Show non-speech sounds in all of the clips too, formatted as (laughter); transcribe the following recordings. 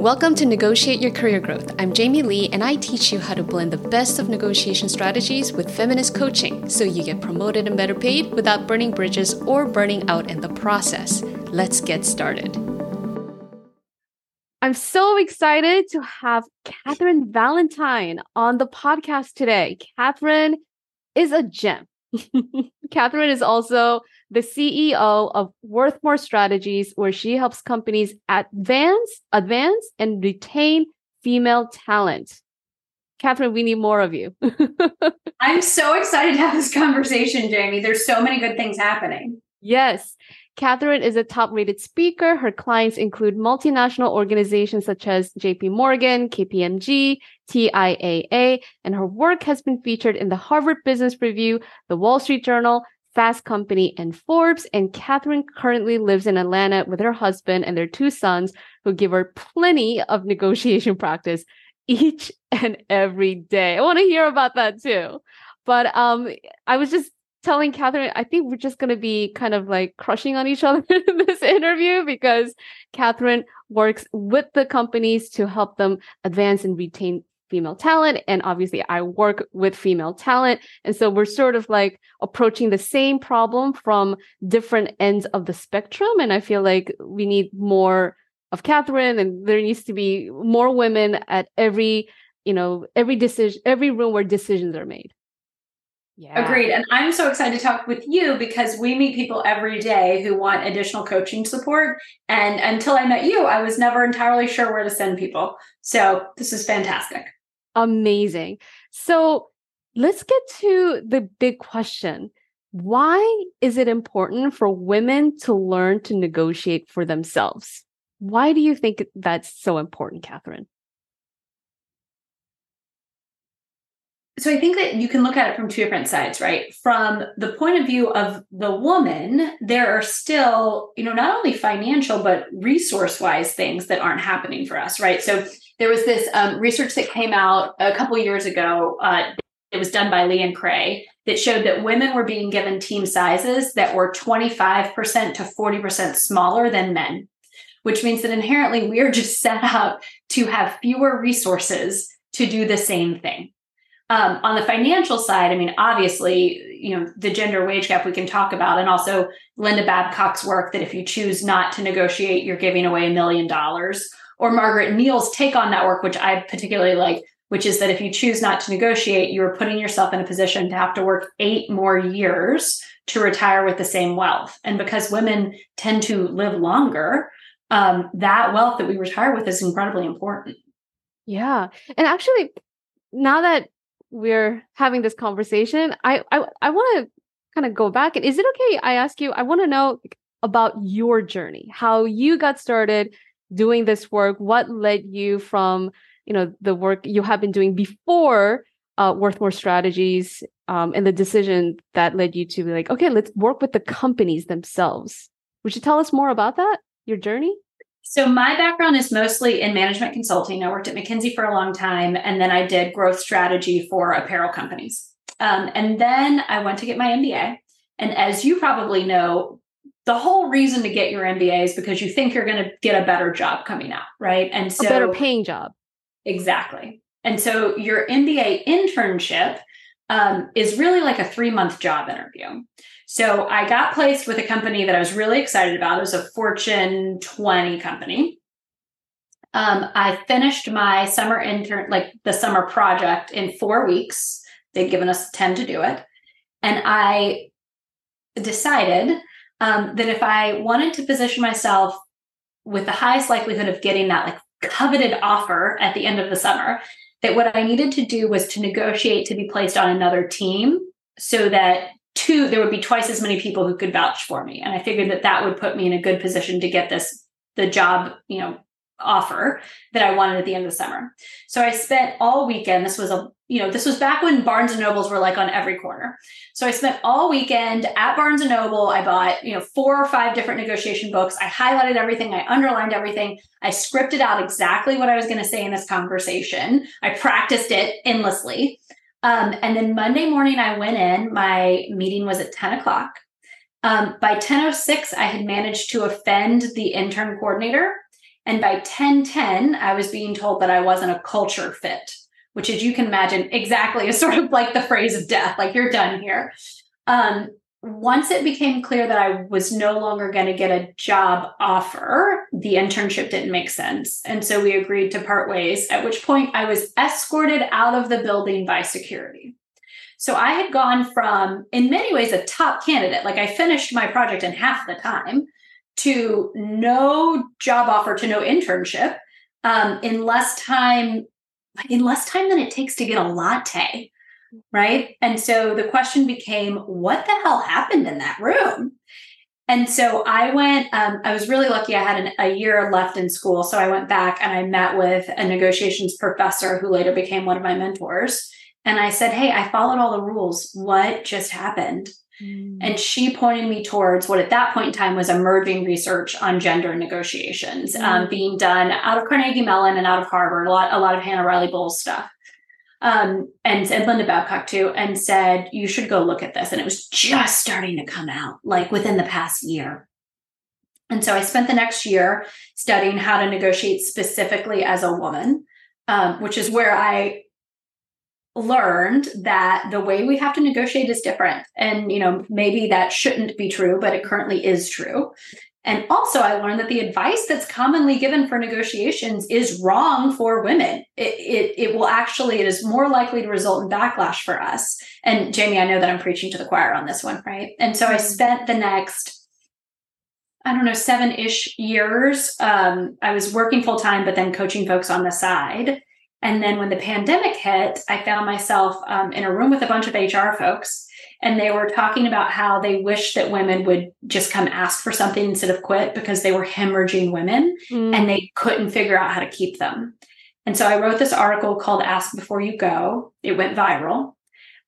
Welcome to Negotiate Your Career Growth. I'm Jamie Lee, and I teach you how to blend the best of negotiation strategies with feminist coaching so you get promoted and better paid without burning bridges or burning out in the process. Let's get started. I'm so excited to have Kathryn Valentine on the podcast today. Kathryn is a gem. (laughs) Kathryn is also the CEO of Worthmore Strategies, where she helps companies advance, advance, and retain female talent. Kathryn, we need more of you. (laughs) I'm so excited to have this conversation, Jamie. There's so many good things happening. Yes. Kathryn is a top rated speaker. Her clients include multinational organizations such as JP Morgan, KPMG, TIAA, and her work has been featured in the Harvard Business Review, the Wall Street Journal, Fast Company, and Forbes. And Kathryn currently lives in Atlanta with her husband and their two sons, who give her plenty of negotiation practice each and every day. I want to hear about that too. But um, I was just telling Kathryn, I think we're just going to be kind of like crushing on each (laughs) other in this interview because Kathryn works with the companies to help them advance and retain female talent. And obviously, I work with female talent. And so we're sort of like approaching the same problem from different ends of the spectrum. And I feel like we need more of Kathryn, and there needs to be more women at every, you know, every decision, every room where decisions are made. Yeah. Agreed. And I'm so excited to talk with you because we meet people every day who want additional coaching support. And until I met you, I was never entirely sure where to send people. So this is fantastic. Amazing. So let's get to the big question. Why is it important for women to learn to negotiate for themselves? Why do you think that's so important, Kathryn? so I think that you can look at it from two different sides, right? From the point of view of the woman, there are still, you know, not only financial, but resource wise things that aren't happening for us, right? So there was this um, research that came out a couple years ago. Uh, it was done by Lee and Cray that showed that women were being given team sizes that were 25% to 40% smaller than men, which means that inherently we are just set up to have fewer resources to do the same thing. Um, on the financial side, I mean, obviously, you know, the gender wage gap we can talk about, and also Linda Babcock's work that if you choose not to negotiate, you're giving away a million dollars. Or Margaret Neale's take on that work, which I particularly like, which is that if you choose not to negotiate, you are putting yourself in a position to have to work eight more years to retire with the same wealth. And because women tend to live longer, um, that wealth that we retire with is incredibly important. Yeah. And actually, now that we're having this conversation, I I, I want to kind of go back. And is it okay? I ask you. I want to know about your journey, how you got started doing this work, what led you from you know the work you have been doing before uh, Worthmore Strategies, um, and the decision that led you to be like, okay, let's work with the companies themselves. Would you tell us more about that? Your journey? So my background is mostly in management consulting. I worked at McKinsey for a long time, and then I did growth strategy for apparel companies. Um, and then I went to get my MBA. And as you probably know, the whole reason to get your MBA is because you think you're going to get a better job coming out, right? And so a better paying job. Exactly. And so your MBA internship um, is really like a three month job interview. So I got placed with a company that I was really excited about. It was a Fortune 20 company. Um, I finished my summer intern, like the summer project, in four weeks. They'd given us 10 to do it. And I decided um, that if I wanted to position myself with the highest likelihood of getting that like coveted offer at the end of the summer, that what I needed to do was to negotiate to be placed on another team so that two there would be twice as many people who could vouch for me. And i figured that that would put me in a good position to get this the job you know offer that i wanted at the end of the summer. So i spent all weekend this was a you know this was back when barnes and nobles were like on every corner. So i spent all weekend at barnes and noble. I bought you know four or five different negotiation books. I highlighted everything. I underlined everything. I scripted out exactly what i was going to say in this conversation. I practiced it endlessly. Um, and then Monday morning, I went in. My meeting was at 10 o'clock. Um, by 10.06, I had managed to offend the intern coordinator. And by 1010, I was being told that I wasn't a culture fit, which, as you can imagine, exactly is (laughs) sort of like the phrase of death, like you're done here. Um, once it became clear that I was no longer going to get a job offer, the internship didn't make sense. And so we agreed to part ways, at which point I was escorted out of the building by security. So I had gone from, in many ways, a top candidate, like I finished my project in half the time, to no job offer, to no internship um, in less time, in less time than it takes to get a latte right? And so the question became, what the hell happened in that room? And so I went, um, I was really lucky. I had an, a year left in school. So I went back and I met with a negotiations professor who later became one of my mentors. And I said, Hey, I followed all the rules. What just happened? Mm. And she pointed me towards what at that point in time was emerging research on gender negotiations mm. um, being done out of Carnegie Mellon and out of Harvard, a lot, a lot of Hannah Riley Bowles stuff um, and, and Linda Babcock too, and said, you should go look at this. And it was just starting to come out, like within the past year. And so I spent the next year studying how to negotiate specifically as a woman, um, which is where I learned that the way we have to negotiate is different. And, you know, maybe that shouldn't be true, but it currently is true. And also, I learned that the advice that's commonly given for negotiations is wrong for women. It, it, it, will actually, it is more likely to result in backlash for us. And Jamie, I know that I'm preaching to the choir on this one, right? And so I mm-hmm. spent the next, I don't know, seven ish years. Um, I was working full time, but then coaching folks on the side. And then when the pandemic hit, I found myself um, in a room with a bunch of HR folks and they were talking about how they wish that women would just come ask for something instead of quit because they were hemorrhaging women mm. and they couldn't figure out how to keep them. And so I wrote this article called Ask Before You Go. It went viral.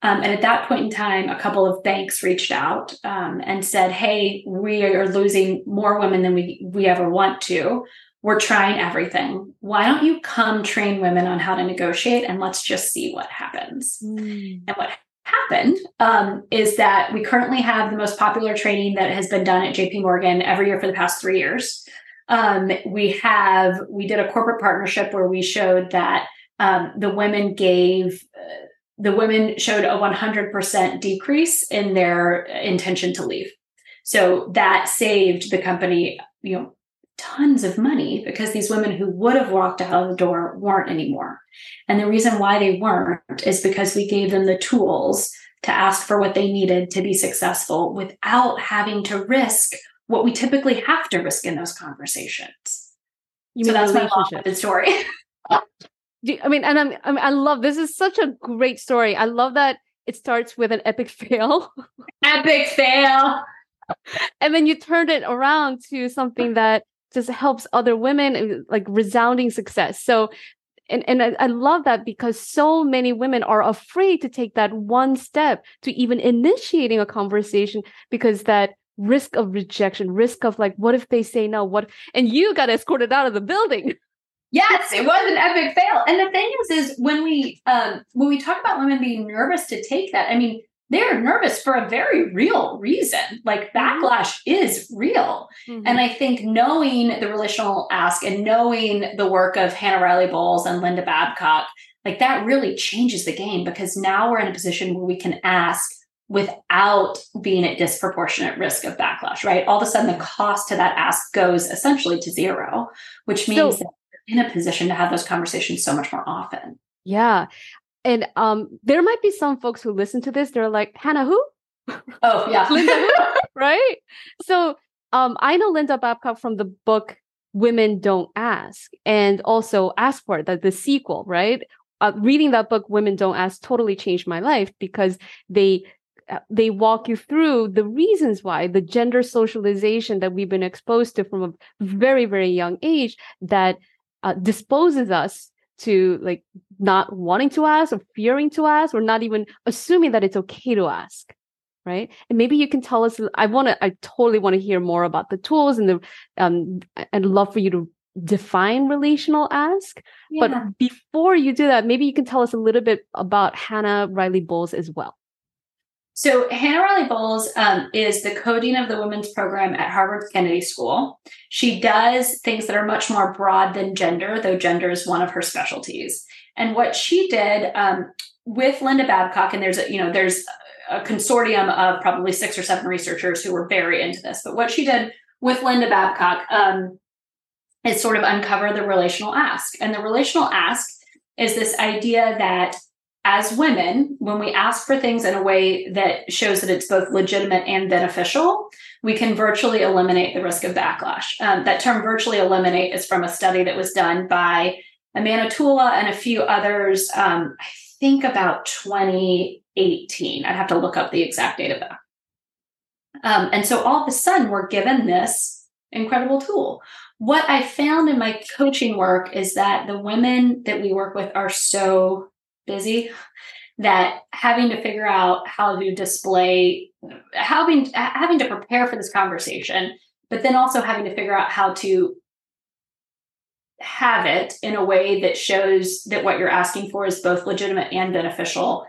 Um, and at that point in time, a couple of banks reached out um, and said, Hey, we are losing more women than we, we ever want to. We're trying everything. Why don't you come train women on how to negotiate and let's just see what happens? Mm. And what happened um, is that we currently have the most popular training that has been done at JP Morgan every year for the past three years. Um, we have we did a corporate partnership where we showed that um, the women gave uh, the women showed a 100% decrease in their intention to leave. So that saved the company, you know, tons of money because these women who would have walked out of the door weren't anymore. And the reason why they weren't is because we gave them the tools to ask for what they needed to be successful without having to risk what we typically have to risk in those conversations. You so that's my long story. (laughs) I mean, and I'm, I, mean, I love this is such a great story. I love that it starts with an epic (laughs) fail. epic fail. and then you turned it around to something that just helps other women like resounding success. So and, and I, I, love that because so many women are afraid to take that one step to even initiating a conversation because that risk of rejection risk of like what if they say no? What and you got escorted out of the building. Yes it was an epic fail. And the thing is is when we um when we talk about women being nervous to take that i mean they're nervous for a very real reason. Like mm-hmm. backlash is real. Mm-hmm. And I think knowing the relational ask and knowing the work of Hannah Riley Bowles and Linda Babcock, like that really changes the game because now we're in a position where we can ask without being at disproportionate risk of backlash, right? All of a sudden, the cost to that ask goes essentially to zero, which means so, that we're in a position to have those conversations so much more often. Yeah and um there might be some folks who listen to this they're like hannah who? Oh yeah. (laughs) Linda who? (laughs) Right? So um i know linda babcock from the book women don't ask and also ask for it the, the sequel right? Uh, reading that book women don't ask totally changed my life because they uh, they walk you through the reasons why the gender socialization that we've been exposed to from a very very young age that uh, disposes us to like not wanting to ask or fearing to ask or not even assuming that it's okay to ask right? And maybe you can tell us i want to i totally want to hear more about the tools and the um and love for you to define relational ask. Yeah. but before you do that maybe you can tell us a little bit about hannah riley bowles as well So Hannah Riley Bowles um, is the co-dean of the women's program at Harvard Kennedy School. She does things that are much more broad than gender, though gender is one of her specialties. And what she did um, with Linda Babcock, and there's a, you know there's a consortium of probably six or seven researchers who were very into this. But what she did with Linda Babcock um, is sort of uncover the relational ask, and the relational ask is this idea that as women, when we ask for things in a way that shows that it's both legitimate and beneficial, we can virtually eliminate the risk of backlash. Um, that term virtually eliminate is from a study that was done by Amanatullah and a few others, um, I think about 2018. I'd have to look up the exact date of that. Um, and so all of a sudden, we're given this incredible tool. What I found in my coaching work is that the women that we work with are so busy that having to figure out how to display having having to prepare for this conversation but then also having to figure out how to have it in a way that shows that what you're asking for is both legitimate and beneficial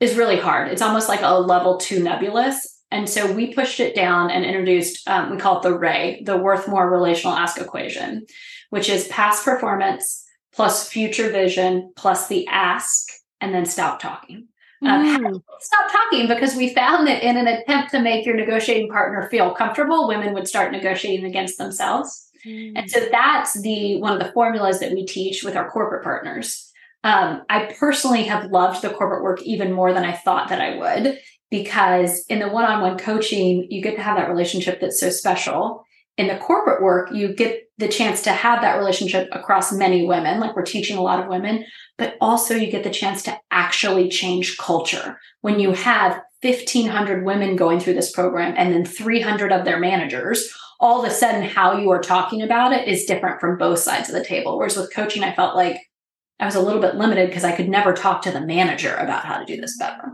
is really hard. It's almost like a level two nebulous. And so we pushed it down and introduced um, we call it the ray the worth more relational ask equation which is past performance plus future vision plus the ask and then stop talking. Um, mm. Stop talking because we found that in an attempt to make your negotiating partner feel comfortable, women would start negotiating against themselves. Mm. And so that's the one of the formulas that we teach with our corporate partners. Um, I personally have loved the corporate work even more than I thought that I would because in the one-on-one coaching, you get to have that relationship that's so special. In the corporate work, you get the chance to have that relationship across many women, like we're teaching a lot of women, but also you get the chance to actually change culture. When you have 1,500 women going through this program and then 300 of their managers, all of a sudden how you are talking about it is different from both sides of the table. Whereas with coaching, I felt like I was a little bit limited because I could never talk to the manager about how to do this better.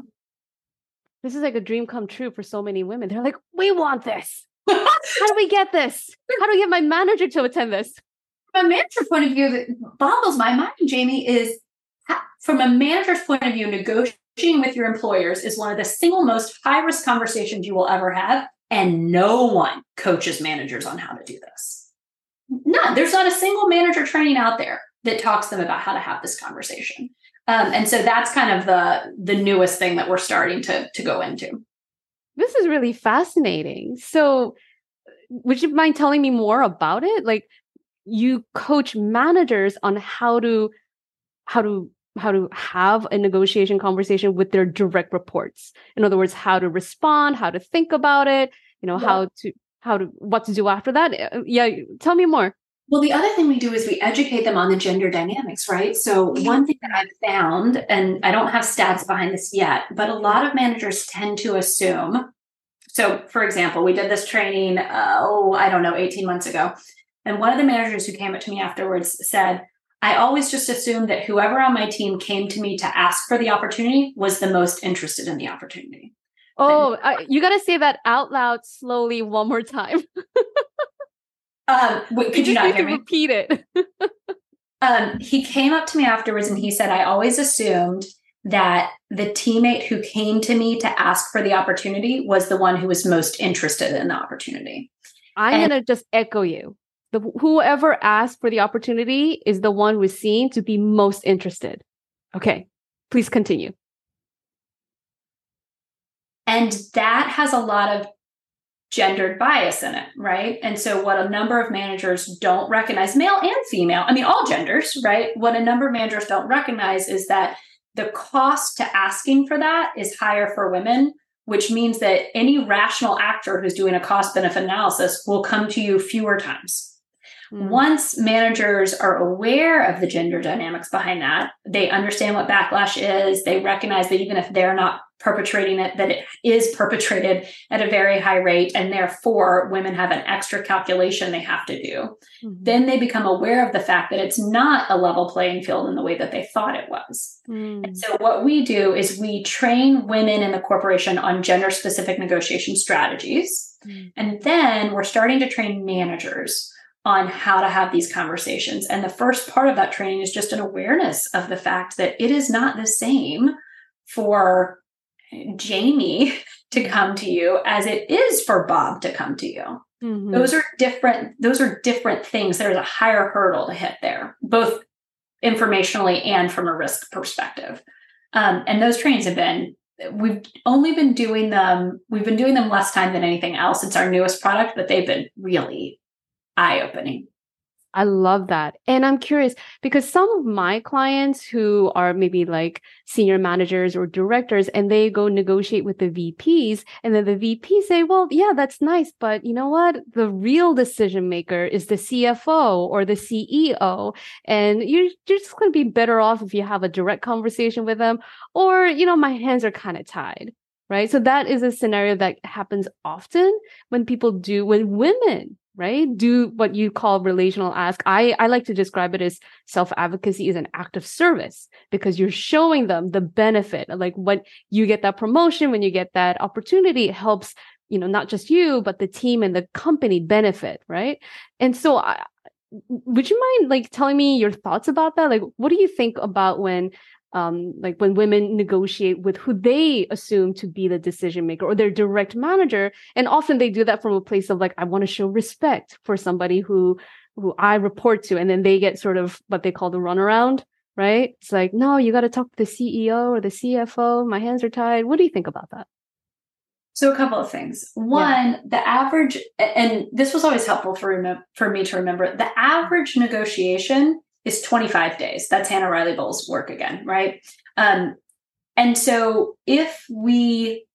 This is like a dream come true for so many women. They're like, we want this. How do we get this? How do we get my manager to attend this? From a manager point of view, that boggles my mind, Jamie, is from a manager's point of view, negotiating with your employers is one of the single most high risk conversations you will ever have. And no one coaches managers on how to do this. None. There's not a single manager training out there that talks them about how to have this conversation. Um, and so that's kind of the the newest thing that we're starting to to go into. This is really fascinating. So, would you mind telling me more about it? Like, you coach managers on how to how to how to have a negotiation conversation with their direct reports in other words how to respond how to think about it you know yeah. how to how to what to do after that uh, yeah tell me more well the other thing we do is we educate them on the gender dynamics right so mm-hmm. one thing that i've found and i don't have stats behind this yet but a lot of managers tend to assume so for example we did this training uh, oh i don't know 18 months ago and one of the managers who came up to me afterwards said I always just assumed that whoever on my team came to me to ask for the opportunity was the most interested in the opportunity. Oh, I, you got to say that out loud slowly one more time. (laughs) um, wait, could you, not hear me? Repeat it. (laughs) um, he came up to me afterwards and he said, I always assumed that the teammate who came to me to ask for the opportunity was the one who was most interested in the opportunity. I'm going to just echo you the whoever asked for the opportunity is the one who is seen to be most interested. Okay, please continue. And that has a lot of gendered bias in it, right? And so, what a number of managers don't recognize, male and female, I mean, all genders, right? What a number of managers don't recognize is that the cost to asking for that is higher for women, which means that any rational actor who's doing a cost benefit analysis will come to you fewer times Mm. Once managers are aware of the gender dynamics behind that, they understand what backlash is. They recognize that even if they're not perpetrating it, that it is perpetrated at a very high rate, and therefore women have an extra calculation they have to do. Mm-hmm. Then they become aware of the fact that it's not a level playing field in the way that they thought it was. Mm. And so, what we do is we train women in the corporation on gender specific negotiation strategies. Mm. And then we're starting to train managers on how to have these conversations. And the first part of that training is just an awareness of the fact that it is not the same for Jamie to come to you as it is for Bob to come to you. Mm-hmm. Those are different, those are different things. There's a higher hurdle to hit there, both informationally and from a risk perspective. Um, and those trainings have been we've only been doing them we've been doing them less time than anything else it's our newest product but they've been really eye-opening I love that. And I'm curious because some of my clients who are maybe like senior managers or directors and they go negotiate with the VPs and then the VP say, well, yeah, that's nice. But you know what? The real decision maker is the CFO or the CEO. And you're, you're just going to be better off if you have a direct conversation with them or, you know, my hands are kind of tied. Right. So that is a scenario that happens often when people do, when women right? Do what you call relational ask. I, I like to describe it as self advocacy is an act of service because you're showing them the benefit. Like when you get that promotion, when you get that opportunity, it helps, you know, not just you, but the team and the company benefit, right? And so I, would you mind like telling me your thoughts about that? Like, what do you think about when um, like when women negotiate with who they assume to be the decision maker or their direct manager and often they do that from a place of like i want to show respect for somebody who who i report to and then they get sort of what they call the runaround right it's like no you got to talk to the ceo or the cfo my hands are tied what do you think about that so a couple of things. One, yeah. the average, and this was always helpful for for me to remember. The average negotiation is 25 days. That's Hannah Riley Bowles' work again, right? Um, and so if we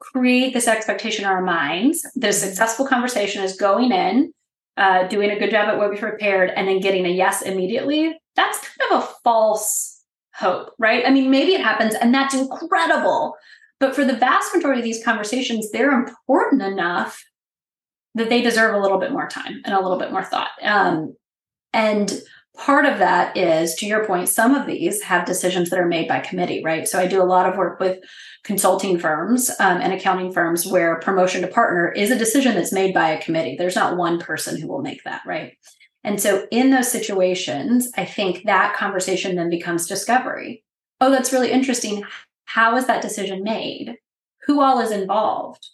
create this expectation in our minds that a successful conversation is going in, uh, doing a good job at what we prepared, and then getting a yes immediately, that's kind of a false hope, right? I mean, maybe it happens and that's incredible. But for the vast majority of these conversations, they're important enough that they deserve a little bit more time and a little bit more thought. Um, and part of that is, to your point, some of these have decisions that are made by committee, right? So I do a lot of work with consulting firms um, and accounting firms where promotion to partner is a decision that's made by a committee. There's not one person who will make that, right? And so in those situations, I think that conversation then becomes discovery. Oh, that's really interesting. How is that decision made? Who all is involved?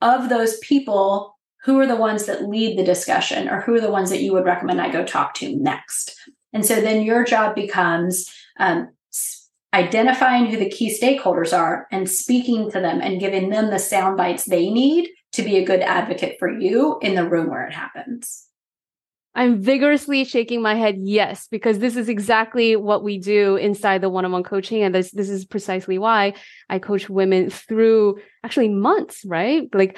Of those people, who are the ones that lead the discussion or who are the ones that you would recommend I go talk to next? And so then your job becomes um, identifying who the key stakeholders are and speaking to them and giving them the sound bites they need to be a good advocate for you in the room where it happens. I'm vigorously shaking my head yes, because this is exactly what we do inside the one-on-one coaching. And this, this is precisely why I coach women through actually months, right? Like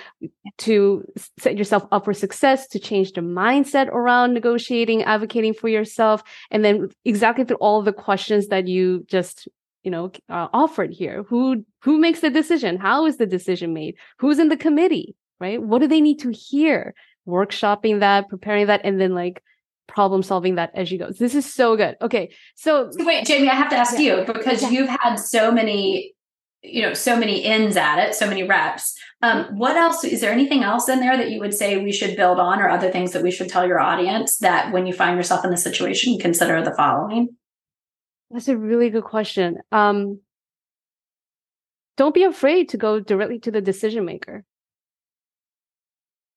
to set yourself up for success, to change the mindset around negotiating, advocating for yourself, and then exactly through all the questions that you just you know uh, offered here who who makes the decision how is the decision made who's in the committee right what do they need to hear workshopping that, preparing that, and then like problem solving that as you go. This is so good. Okay. So, so wait, Jamie, I have to ask yeah. you because yeah. you've had so many, you know, so many ins at it, so many reps. Um, what else is there anything else in there that you would say we should build on or other things that we should tell your audience that when you find yourself in the situation, consider the following? That's a really good question. Um, don't be afraid to go directly to the decision maker.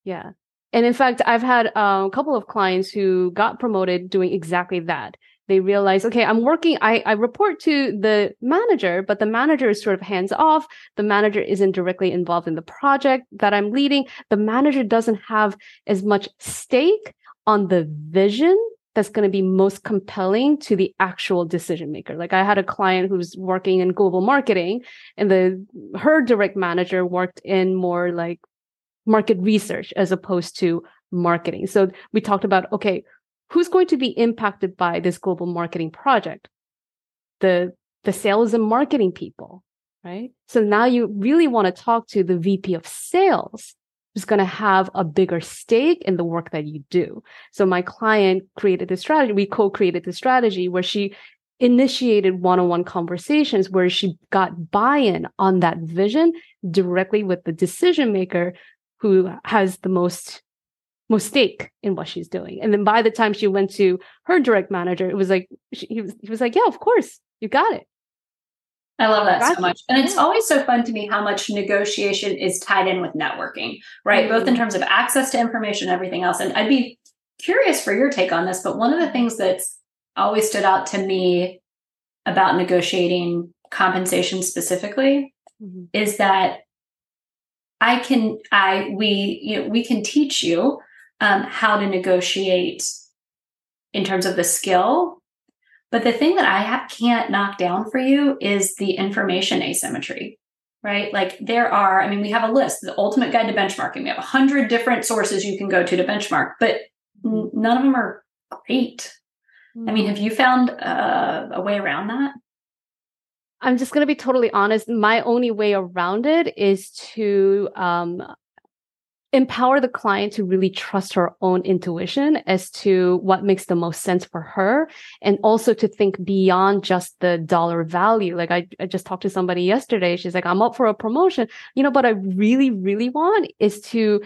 Yeah. And in fact, I've had uh, a couple of clients who got promoted doing exactly that. They realize, okay, I'm working, I, I report to the manager, but the manager is sort of hands off. The manager isn't directly involved in the project that I'm leading. The manager doesn't have as much stake on the vision that's going to be most compelling to the actual decision maker. Like I had a client who's working in global marketing and the her direct manager worked in more like market research as opposed to marketing. So we talked about, okay, who's going to be impacted by this global marketing project? The, the sales and marketing people, right? So now you really want to talk to the VP of sales who's going to have a bigger stake in the work that you do. So my client created this strategy. We co-created the strategy where she initiated one-on-one conversations where she got buy-in on that vision directly with the decision maker who has the most most stake in what she's doing. And then by the time she went to her direct manager, it was like she, he was he was like, "Yeah, of course, you got it." I love that so much. And it's always so fun to me how much negotiation is tied in with networking, right? Mm-hmm. Both in terms of access to information, everything else. And I'd be curious for your take on this, but one of the things that's always stood out to me about negotiating compensation specifically mm-hmm. is that I can, I, we, you know, we can teach you um, how to negotiate in terms of the skill but the thing that I ha- can't knock down for you is the information asymmetry, right? Like there are, I mean, we have a list, the ultimate guide to benchmarking. We have a hundred different sources you can go to to benchmark, but n- none of them are great. Mm. I mean, have you found uh, a way around that? I'm just going to be totally honest. My only way around it is to um, empower the client to really trust her own intuition as to what makes the most sense for her and also to think beyond just the dollar value like I, I just talked to somebody yesterday she's like i'm up for a promotion you know what i really really want is to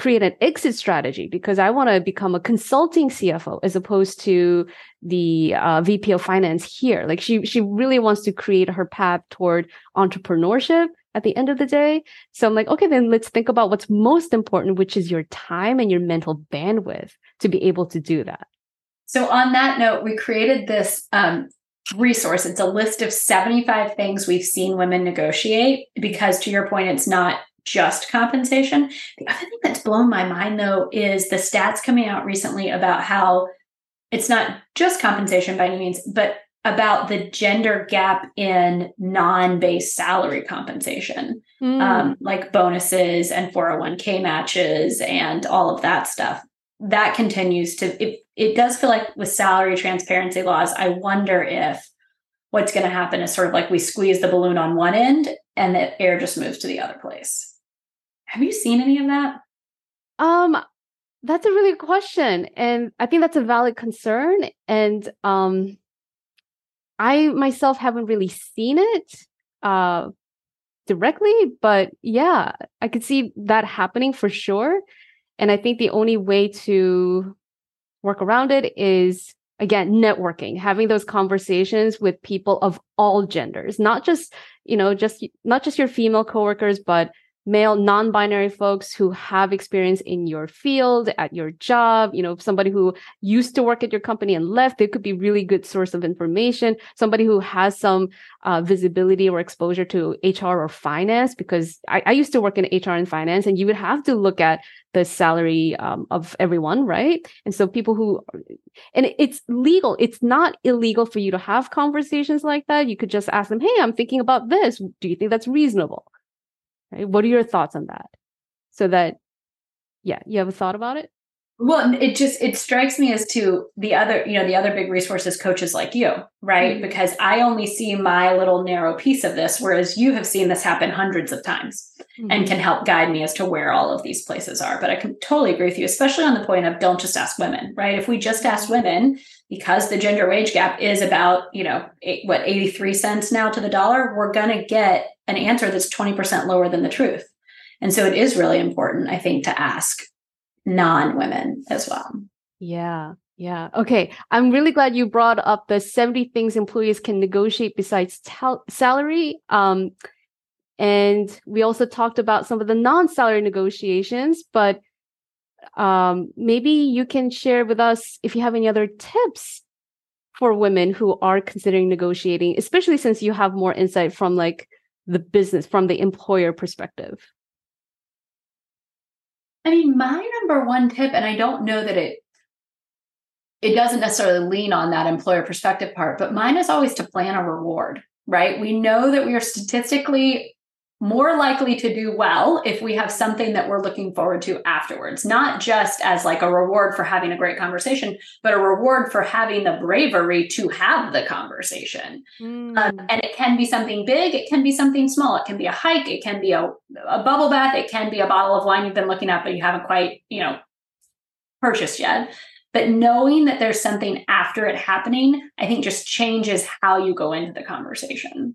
create an exit strategy because I want to become a consulting CFO as opposed to the uh, VP of finance here. Like she, she really wants to create her path toward entrepreneurship at the end of the day. So I'm like, okay, then let's think about what's most important, which is your time and your mental bandwidth to be able to do that. So on that note, we created this um, resource. It's a list of 75 things we've seen women negotiate because to your point, it's not just compensation. The other thing that's blown my mind though is the stats coming out recently about how it's not just compensation by any means, but about the gender gap in non-base salary compensation mm. um, like bonuses and 401k matches and all of that stuff that continues to it, it does feel like with salary transparency laws i wonder if what's going to happen is sort of like we squeeze the balloon on one end and the air just moves to the other place have you seen any of that um that's a really good question and i think that's a valid concern and um I myself haven't really seen it uh, directly, but yeah, I could see that happening for sure. And I think the only way to work around it is again networking having those conversations with people of all genders not just you know just not just your female coworkers but male non-binary folks who have experience in your field at your job you know somebody who used to work at your company and left they could be really good source of information. Somebody who has some uh, visibility or exposure to hr or finance because I, I, used to work in hr and finance and you would have to look at the salary um, of everyone right? And so people who and it's legal it's not illegal for you to have conversations like that. You could just ask them hey i'm thinking about this. Do you think that's reasonable Right? What are your thoughts on that? So that, yeah, you have a thought about it? Well, it just it strikes me as to the other, you know, the other big resources coaches like you, right? Mm-hmm. Because I only see my little narrow piece of this, whereas you have seen this happen hundreds of times mm-hmm. and can help guide me as to where all of these places are. But I can totally agree with you, especially on the point of don't just ask women, right? If we just ask women, because the gender wage gap is about, you know, eight, what 83 cents now to the dollar, we're gonna get an answer that's 20% lower than the truth. And so it is really important, I think, to ask non women as well. Yeah. Yeah. Okay. I'm really glad you brought up the 70 things employees can negotiate besides salary. Um, and we also talked about some of the non salary negotiations, but um, maybe you can share with us if you have any other tips for women who are considering negotiating, especially since you have more insight from like the business, from the employer perspective. I mean, my number one tip, and I don't know that it it doesn't necessarily lean on that employer perspective part, but mine is always to plan a reward, right? We know that we are statistically more likely to do well if we have something that we're looking forward to afterwards, not just as like a reward for having a great conversation, but a reward for having the bravery to have the conversation. Mm. Um, and it can be something big, it can be something small, it can be a hike, it can be a, a bubble bath, it can be a bottle of wine you've been looking at, but you haven't quite, you know, purchased yet. But knowing that there's something after it happening, I think just changes how you go into the conversation.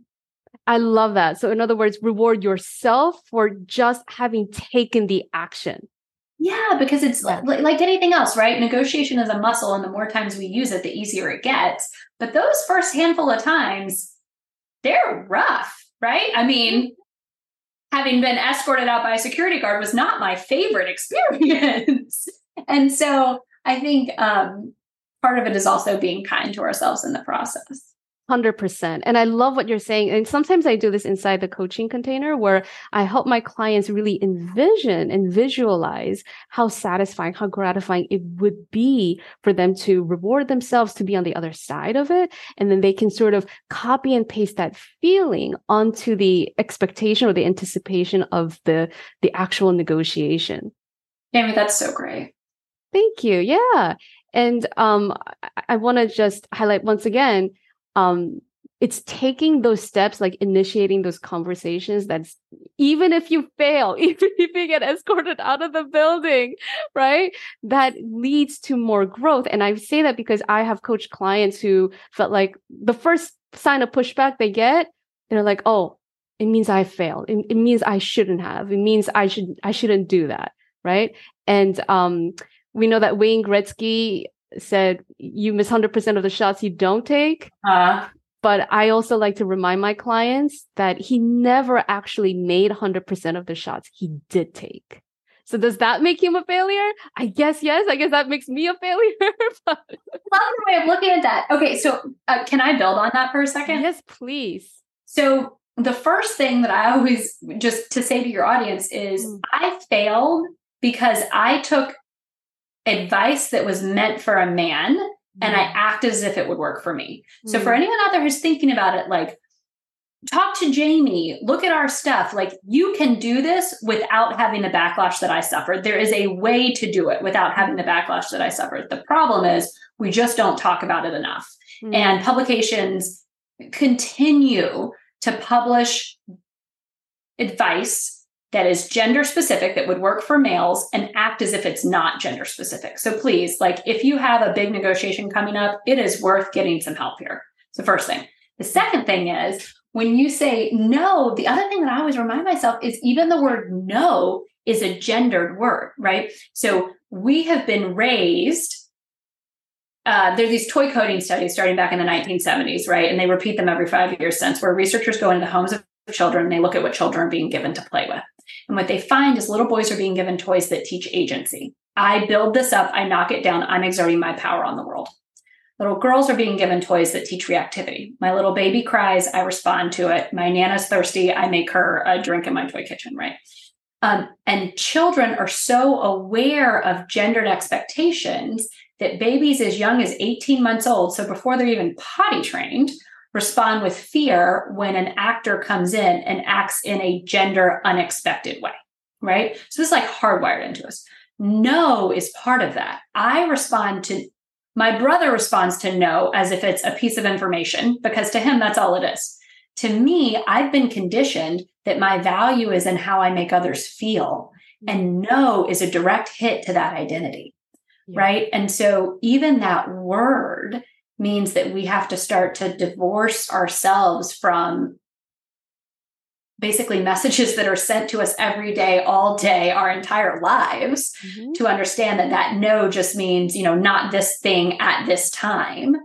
I love that. So, in other words, reward yourself for just having taken the action. Yeah, because it's yeah. like, like anything else, right? Negotiation is a muscle, and the more times we use it, the easier it gets. But those first handful of times, they're rough, right? I mean, having been escorted out by a security guard was not my favorite (laughs) experience. and so I think um, part of it is also being kind to ourselves in the process. 100%. And I love what you're saying. And sometimes I do this inside the coaching container where I help my clients really envision and visualize how satisfying, how gratifying it would be for them to reward themselves to be on the other side of it. And then they can sort of copy and paste that feeling onto the expectation or the anticipation of the, the actual negotiation. Amy, that's so great. Thank you. Yeah. And um, I, I want to just highlight once again um it's taking those steps like initiating those conversations that's even if you fail (laughs) even if you get escorted out of the building right? That leads to more growth. And i say that because i have coached clients who felt like the first sign of pushback they get they're like oh it means i failed. It, it means i shouldn't have. It means i should i shouldn't do that right? And um we know that wayne gretzky said you miss 100% of the shots you don't take. Uh, but I also like to remind my clients that he never actually made 100% of the shots he did take. So does that make him a failure? I guess yes. I guess that makes me a failure. (laughs) but... Another way of looking at that. Okay, so uh, can I build on that for a second? Yes, please. So the first thing that I always just to say to your audience is mm. I failed because I took advice that was meant for a man and I mm-hmm. act as if it would work for me. Mm-hmm. So for mm-hmm. anyone out there who's thinking about it, like talk to Jamie, look at our stuff. Like you can do this without having the backlash that I suffered. There is a way to do it without having the backlash that I suffered. The problem is we just don't talk about it enough. Mm-hmm. And publications continue to publish advice that is gender specific that would work for males and act as if it's not gender specific. So please, like if you have a big negotiation coming up, it is worth getting some help here. It's the first thing. The second thing is when you say no, the other thing that I always remind myself is even the word no is a gendered word, right? So we have been raised. Uh, there's these toy coding studies starting back in the 1970s, right? And they repeat them every five years since, where researchers go into the homes of children and they look at what children are being given to play with. And what they find is little boys are being given toys that teach agency. I build this up, I knock it down, I'm exerting my power on the world. Little girls are being given toys that teach reactivity. My little baby cries, I respond to it. My Nana's thirsty, I make her a drink in my toy kitchen, right? Um, and children are so aware of gendered expectations that babies as young as 18 months old, so before they're even potty trained, respond with fear when an actor comes in and acts in a gender unexpected way, right? So this is like hardwired into us. No is part of that. I respond to my brother responds to no as if it's a piece of information because to him that's all it is. To me, I've been conditioned that my value is in how I make others feel. And no is a direct hit to that identity. Yeah. Right. And so even that word means that we have to start to divorce ourselves from basically messages that are sent to us every day all day our entire lives mm-hmm. to understand that that no just means you know not this thing at this time.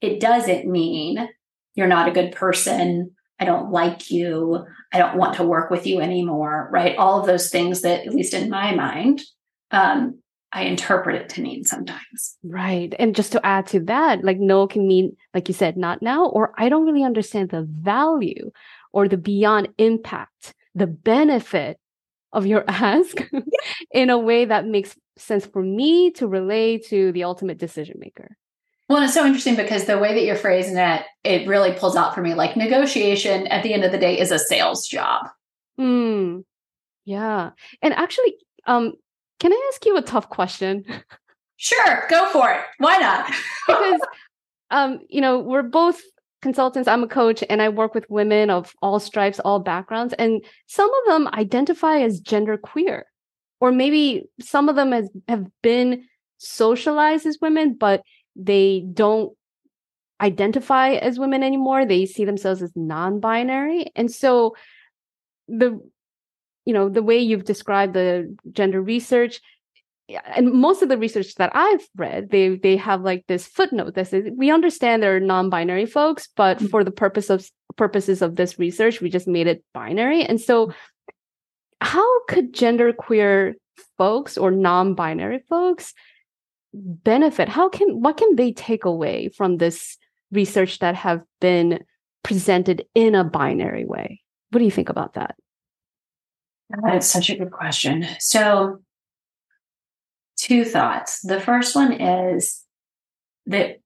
It doesn't mean you're not a good person. I don't like you. I don't want to work with you anymore right? All of those things that at least in my mind um, I interpret it to mean sometimes. Right. And just to add to that, like no can mean, like you said, not now, or I don't really understand the value or the beyond impact, the benefit of your (laughs) ask in a way that makes sense for me to relay to the ultimate decision maker. Well, it's so interesting because the way that you're phrasing it, it really pulls out for me. Like negotiation at the end of the day is a sales job. Mm, yeah. And actually, um, can I ask you a tough question? Sure, go for it. Why not? (laughs) because um, you know, we're both consultants. I'm a coach and I work with women of all stripes, all backgrounds, and some of them identify as gender queer. Or maybe some of them has, have been socialized as women, but they don't identify as women anymore. They see themselves as non-binary. And so the you know the way you've described the gender research and most of the research that I've read, they they have like this footnote that says we understand there are non-binary folks, but mm-hmm. for the purpose of purposes of this research, we just made it binary. And so, how could genderqueer folks or non-binary folks benefit? How can what can they take away from this research that have been presented in a binary way? What do you think about that? That's such a good question. So, two thoughts. The first one is that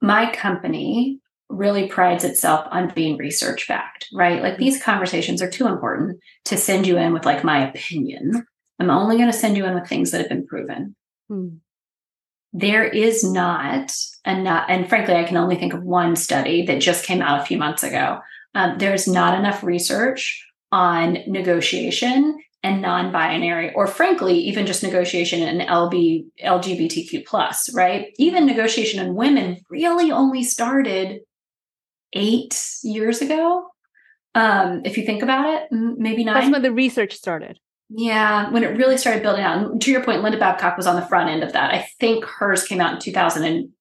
my company really prides itself on being research backed, right? Like these conversations are too important to send you in with like my opinion. I'm only going to send you in with things that have been proven. Hmm. There is not enough, and frankly, I can only think of one study that just came out a few months ago. Um, there's not enough research on negotiation and non-binary or frankly even just negotiation and lb lgbtq plus right? Even negotiation in women really only started eight years ago. Um if you think about it maybe not that's when the research started. Yeah when it really started building out. And to your point linda babcock was on the front end of that. I think hers came out in 2002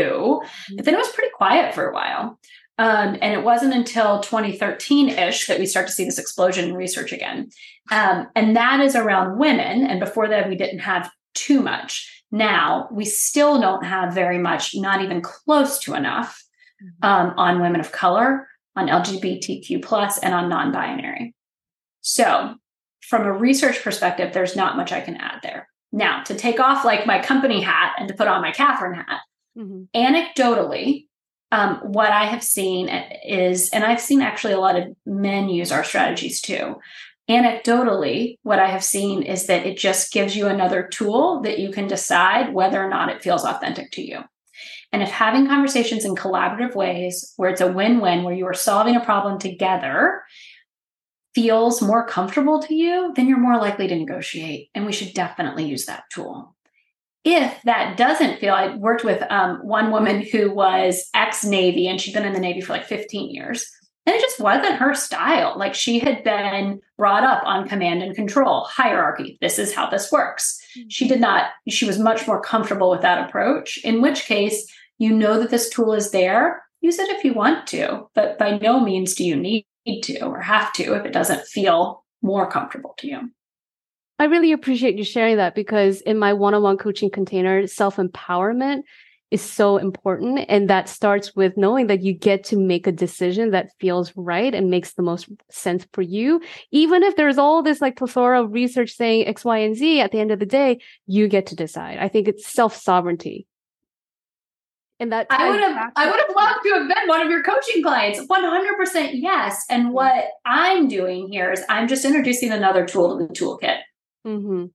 mm-hmm. but then it was pretty quiet for a while um, and it wasn't until 2013 ish that we start to see this explosion in research again. Um, and that is around women. And before that, we didn't have too much. Now we still don't have very much, not even close to enough mm-hmm. um, on women of color, on LGBTQ plus, and on non-binary. So, from a research perspective, there's not much I can add there. Now, to take off like my company hat and to put on my Kathryn hat, mm-hmm. anecdotally, um, what I have seen is, and I've seen actually a lot of men use our strategies too. Anecdotally, what I have seen is that it just gives you another tool that you can decide whether or not it feels authentic to you. And if having conversations in collaborative ways where it's a win win, where you are solving a problem together, feels more comfortable to you, then you're more likely to negotiate. And we should definitely use that tool if that doesn't feel, I worked with um, one woman who was ex Navy and she'd been in the Navy for like 15 years. And it just wasn't her style. Like she had been brought up on command and control, hierarchy. This is how this works. Mm-hmm. She did not, she was much more comfortable with that approach, in which case, you know that this tool is there. Use it if you want to, but by no means do you need to or have to if it doesn't feel more comfortable to you. I really appreciate you sharing that because in my one on one coaching container, self empowerment is so important. And that starts with knowing that you get to make a decision that feels right and makes the most sense for you. Even if there's all this like plethora of research saying X, Y, and Z, at the end of the day, you get to decide. I think it's self sovereignty. And that I would have I would have loved to have been one of your coaching clients. 100% yes. And mm-hmm. what I'm doing here is I'm just introducing another tool to the toolkit. Mm-hmm.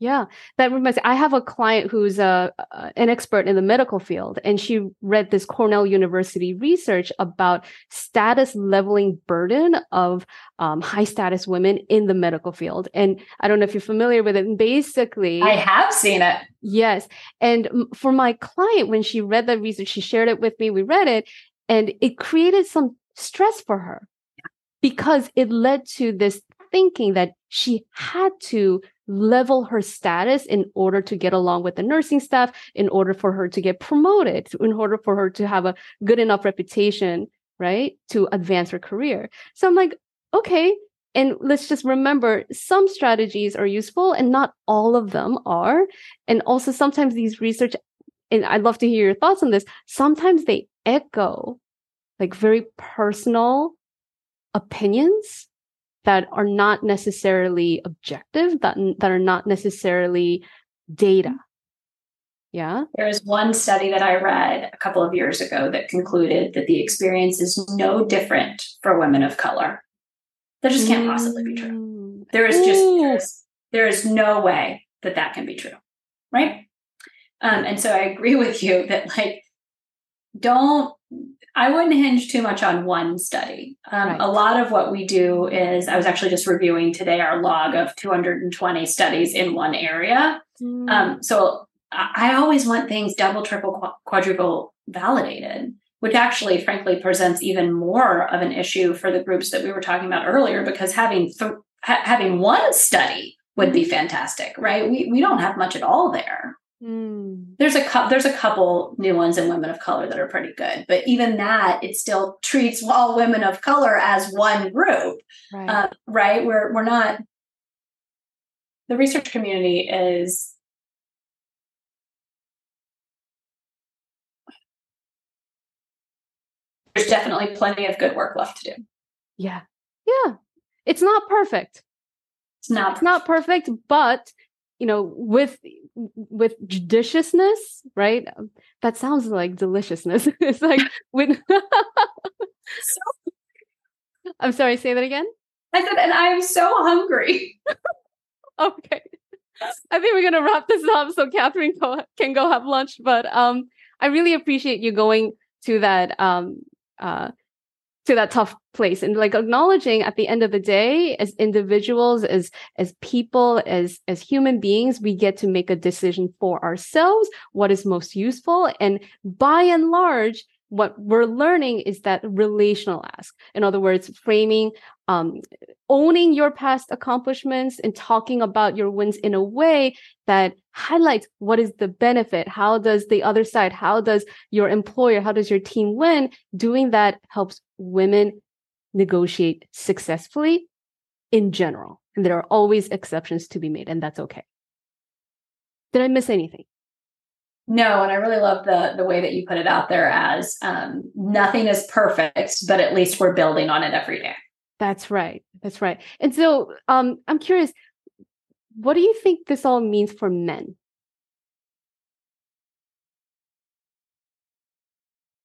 Yeah, that reminds me. I have a client who's a, an expert in the medical field, and she read this Cornell University research about status leveling burden of um, high status women in the medical field. And I don't know if you're familiar with it. And basically, I have seen it. Yes, and for my client, when she read that research, she shared it with me. We read it, and it created some stress for her because it led to this thinking that she had to level her status in order to get along with the nursing staff, in order for her to get promoted, in order for her to have a good enough reputation, right, to advance her career. So I'm like, okay. And let's just remember some strategies are useful and not all of them are. And also sometimes these research, and I'd love to hear your thoughts on this, sometimes they echo like very personal opinions that are not necessarily objective, that, that are not necessarily data. Yeah. There's one study that I read a couple of years ago that concluded that the experience is no different for women of color. That just can't possibly be true. Mm. There is just there is, there is no way that that can be true, right? Um, and so I agree (laughs) with you that like don't I wouldn't hinge too much on one study. Um, right. A lot of what we do is, I was actually just reviewing today our log of 220 studies in one area. Mm. Um, so I always want things double, triple, quadruple validated, which actually, frankly, presents even more of an issue for the groups that we were talking about earlier, because having th- ha- having one study would be fantastic, right? We we don't have much at all there. Mm. There's a couple there's a couple new ones in women of color that are pretty good, but even that it still treats all women of color as one group, Right. uh, right? We're we're not. The research community is there's definitely plenty of good work left to do. yeah. Yeah. It's not perfect. It's not It's not perfect, but you know, with with judiciousness, right? That sounds like deliciousness. (laughs) it's like with (laughs) I'm sorry, say that again. I said, and I'm so hungry. (laughs) Okay. I think we're gonna wrap this up so Kathryn go, can go have lunch. But um, I really appreciate you going to that um uh to that tough place. And like acknowledging at the end of the day as individuals as as people as as human beings we get to make a decision for ourselves what is most useful. And by and large what we're learning is that relational ask. In other words framing um, owning your past accomplishments and talking about your wins in a way that highlights what is the benefit. How does the other side how does your employer how does your team win? Doing that helps women negotiate successfully in general and there are always exceptions to be made and that's okay did i miss anything No, and I really love the the way that you put it out there as um, nothing is perfect, but at least we're building on it every day. That's right. That's right. And so um, I'm curious, what do you think this all means for men?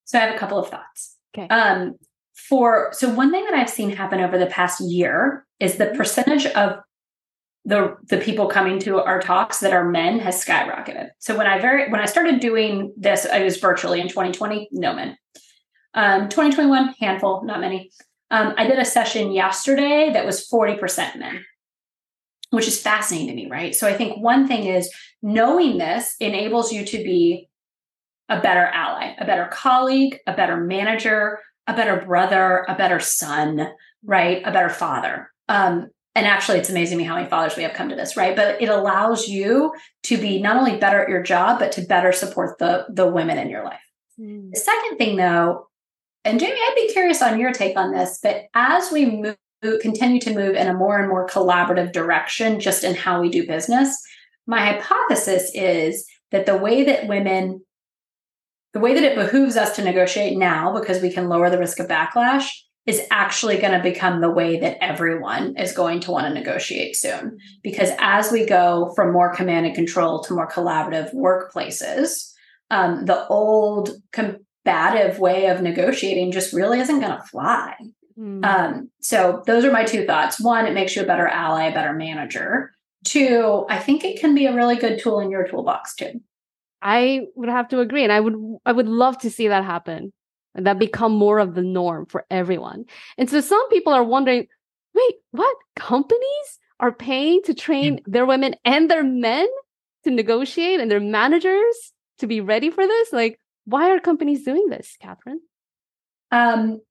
So I have a couple of thoughts. Okay. Um, for so one thing that I've seen happen over the past year is the percentage of the the people coming to our talks that are men has skyrocketed. So when I very when I started doing this, I was virtually in 2020, no men. Um, 2021, handful, not many. Um, I did a session yesterday that was 40% men, which is fascinating to me, right? So I think one thing is knowing this enables you to be a better ally, a better colleague, a better manager, a better brother, a better son, right? A better father. Um, and actually, it's amazing me how many fathers we have come to this, right? But it allows you to be not only better at your job, but to better support the the women in your life. The second thing, though, and Jamie, I'd be curious on your take on this, but as we move, continue to move in a more and more collaborative direction, just in how we do business, my hypothesis is that the way that women, the way that it behooves us to negotiate now, because we can lower the risk of backlash, is actually going to become the way that everyone is going to want to negotiate soon. Because as we go from more command and control to more collaborative workplaces, um, the old combative way of negotiating just really isn't going to fly. Mm. Um, so those are my two thoughts. One, it makes you a better ally, a better manager. Two, I think it can be a really good tool in your toolbox too. I would have to agree, and I would I would love to see that happen, and that become more of the norm for everyone. And so some people are wondering, wait, what companies are paying to train their women and their men to negotiate, and their managers to be ready for this? Like, why are companies doing this, Kathryn? Um,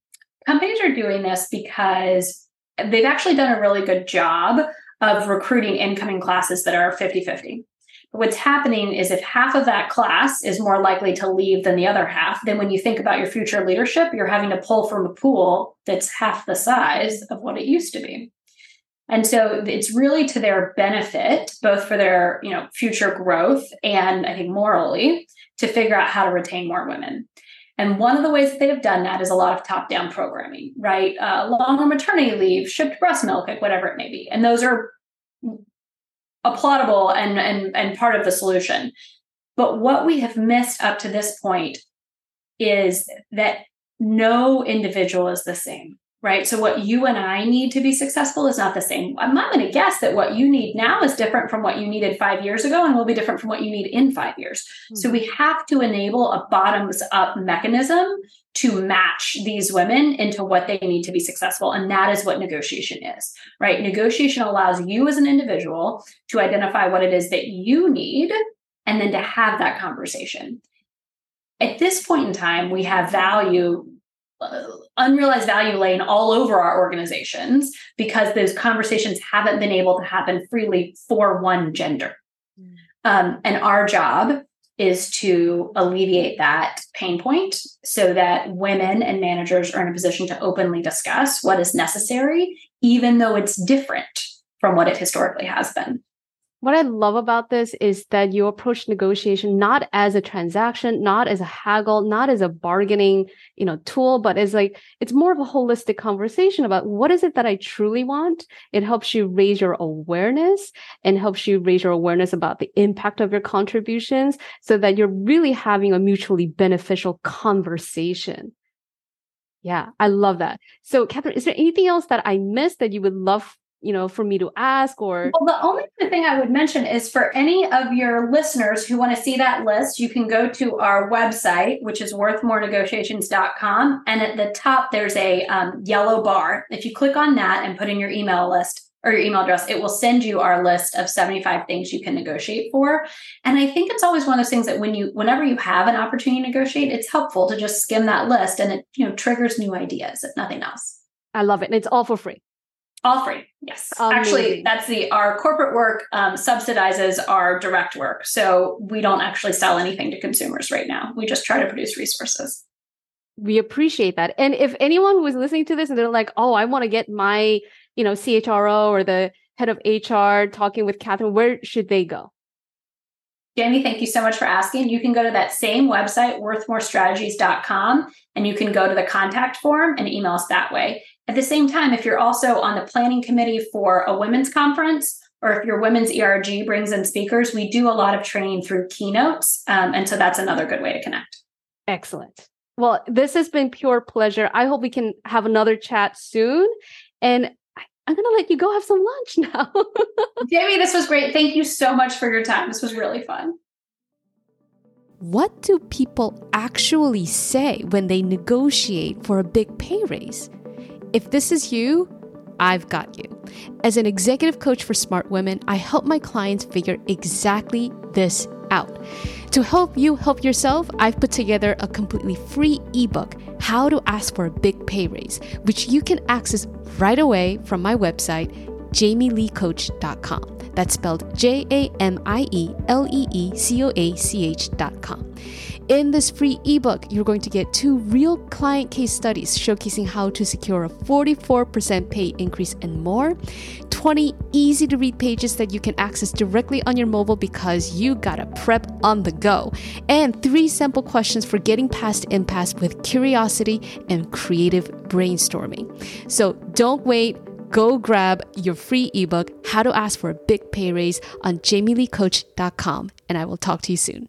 companies are doing this because they've actually done a really good job of recruiting incoming classes that are 50 50. What's happening is if half of that class is more likely to leave than the other half, then when you think about your future leadership, you're having to pull from a pool that's half the size of what it used to be. And so it's really to their benefit, both for their you know future growth and I think morally, to figure out how to retain more women. And one of the ways that they have done that is a lot of top down programming, right? Uh, longer maternity leave, shipped breast milk, like whatever it may be. And those are applaudable and, and, and part of the solution. But what we have missed up to this point is that no individual is the same, right? So what you and I need to be successful is not the same. I'm not going to guess that what you need now is different from what you needed five years ago and will be different from what you need in five years. Mm-hmm. So we have to enable a bottoms up mechanism to match these women into what they need to be successful. And that is what negotiation is, right? Negotiation allows you as an individual to identify what it is that you need and then to have that conversation. At this point in time, we have value unrealized value laying all over our organizations because those conversations haven't been able to happen freely for one gender. Mm. Um, and our job is to alleviate that pain point so that women and managers are in a position to openly discuss what is necessary, even though it's different from what it historically has been what I love about this is that you approach negotiation not as a transaction, not as a haggle, not as a bargaining, you know, tool, but as like it's more of a holistic conversation about what is it that I truly want. It helps you raise your awareness and helps you raise your awareness about the impact of your contributions so that you're really having a mutually beneficial conversation. Yeah, I love that. So, Kathryn, is there anything else that I missed that you would love you know, for me to ask or? Well, the only thing I would mention is for any of your listeners who want to see that list, you can go to our website, which is worthmorenegotiations.com. And at the top, there's a um, yellow bar. If you click on that and put in your email list, or your email address, it will send you our list of 75 things you can negotiate for. And I think it's always one of those things that when you whenever you have an opportunity to negotiate, it's helpful to just skim that list and it, you know, triggers new ideas, if nothing else. I love it. And it's all for free. All free. Yes. Amazing. Actually, that's the our corporate work um, subsidizes our direct work. So we don't actually sell anything to consumers right now. We just try to produce resources. We appreciate that. And if anyone who is listening to this and they're like, "Oh, I want to get my, you know, CHRO or the head of HR talking with Kathryn," where should they go? Jamie, thank you so much for asking. You can go to that same website, worthmorestrategies.com, and you can go to the contact form and email us that way. At the same time, if you're also on the planning committee for a women's conference, or if your women's ERG brings in speakers, we do a lot of training through keynotes. Um, and so that's another good way to connect. Excellent. Well, this has been pure pleasure. I hope we can have another chat soon. And I'm going to let you go have some lunch (laughs) now. Jamie, this was great. Thank you so much for your time. This was really fun. What do people actually say when they negotiate for a big pay raise? If this is you, I've got you. As an executive coach for smart women, I help my clients figure exactly this out. To help you help yourself, I've put together a completely free ebook, How to Ask for a Big Pay Raise, which you can access right away from my website, jamieleecoach.com. That's spelled J A M I E L E E C O A C H.com. In this free ebook, you're going to get two real client case studies showcasing how to secure a 44% pay increase and more, 20 easy to read pages that you can access directly on your mobile because you gotta prep on the go, and three simple questions for getting past impasse with curiosity and creative brainstorming. So don't wait go grab your free ebook, How to Ask for a Big Pay Raise, on jamieleecoach.com, and I will talk to you soon.